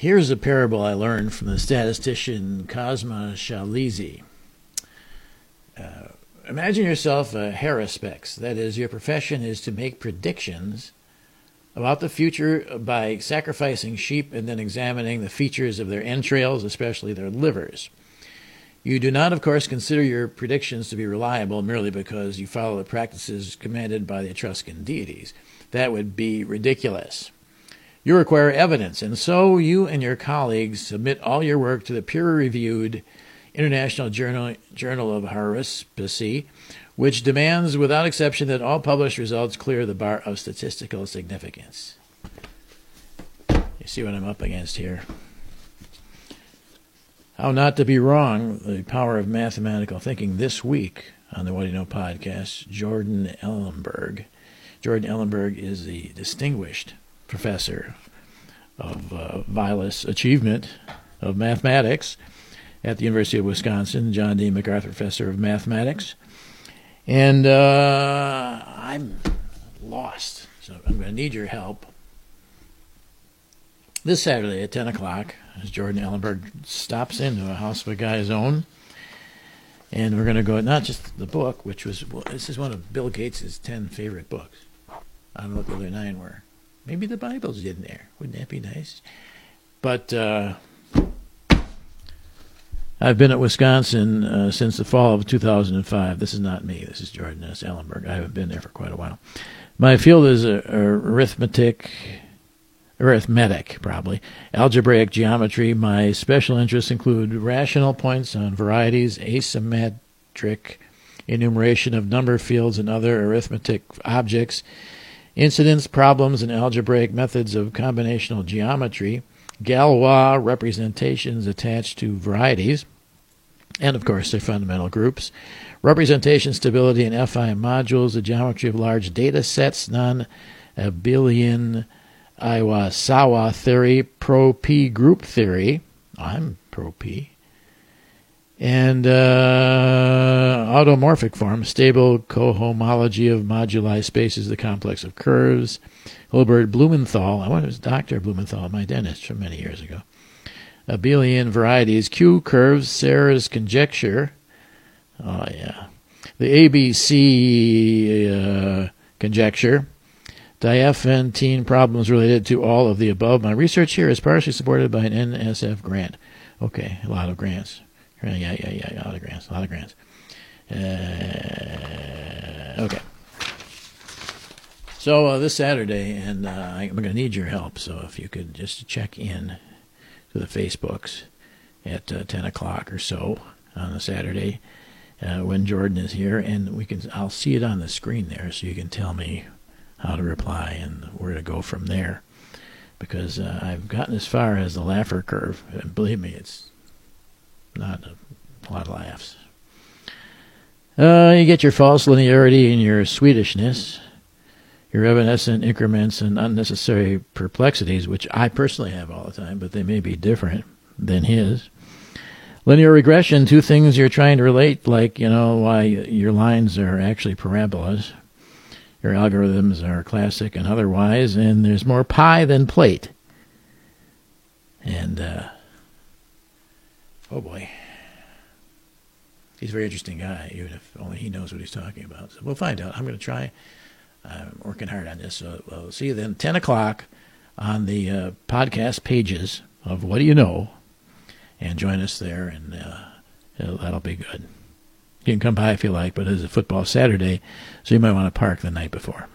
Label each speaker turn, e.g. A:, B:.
A: Here's a parable I learned from the statistician Cosma Shalizi. Uh, imagine yourself a haruspex. That is, your profession is to make predictions about the future by sacrificing sheep and then examining the features of their entrails, especially their livers. You do not, of course, consider your predictions to be reliable merely because you follow the practices commanded by the Etruscan deities. That would be ridiculous. You require evidence, and so you and your colleagues submit all your work to the peer reviewed International Journal, Journal of Haruspicy, which demands without exception that all published results clear the bar of statistical significance. You see what I'm up against here. How Not to Be Wrong, The Power of Mathematical Thinking, this week on the Whad'ya Know podcast, Jordan Ellenberg. Jordan Ellenberg is the distinguished professor of uh, Vilas Achievement of Mathematics at the University of Wisconsin, John D. MacArthur Professor of Mathematics. And uh, I'm lost, so I'm going to need your help. This Saturday at 10 o'clock, as Jordan Ellenberg stops into a house of a guy's own, and we're going to go not just the book, which was well, this is one of Bill Gates' 10 favorite books. I don't know what the other nine were. Maybe the Bible's in there. Wouldn't that be nice? But uh, I've been at Wisconsin uh, since the fall of 2005. This is not me. This is Jordan S. Ellenberg. I haven't been there for quite a while. My field is uh, arithmetic, arithmetic probably, algebraic geometry. My special interests include rational points on varieties, asymmetric enumeration of number fields and other arithmetic objects, incidence problems and algebraic methods of combinational geometry, Galois representations attached to varieties, and of course their fundamental groups, representation stability in FI modules, the geometry of large data sets, non abelian Iwasawa theory, pro P group theory. I'm pro P. And uh, automorphic form, stable cohomology of moduli spaces, the complex of curves, Hilbert Blumenthal. I wonder if it was Dr. Blumenthal, my dentist from many years ago. Abelian varieties, Q curves, Serre's conjecture. Oh, yeah. The ABC uh, conjecture. Diophantine problems related to all of the above. My research here is partially supported by an NSF grant. Okay, a lot of grants. Yeah, yeah, yeah, a lot of grants, a lot of grants. Uh, okay. So uh, this Saturday, and uh, I'm going to need your help. So if you could just check in to the Facebooks at uh, 10 o'clock or so on a Saturday uh, when Jordan is here, and we can I'll see it on the screen there, so you can tell me how to reply and where to go from there. Because uh, I've gotten as far as the Laffer curve, and believe me, it's not a lot of laughs. Uh, you get your false linearity and your Swedishness your evanescent increments and unnecessary perplexities, which I personally have all the time, but they may be different than his. Linear regression, two things you're trying to relate, like, you know, why your lines are actually parabolas. Your algorithms are classic and otherwise, and there's more pie than plate. And, uh, oh boy. He's a very interesting guy, even if only he knows what he's talking about. So we'll find out. I'm going to try I'm working hard on this. So we'll see you then, 10 o'clock on the uh, podcast pages of Whad'ya Know? And join us there, and uh, that'll be good. You can come by if you like, but it's a football Saturday, so you might want to park the night before.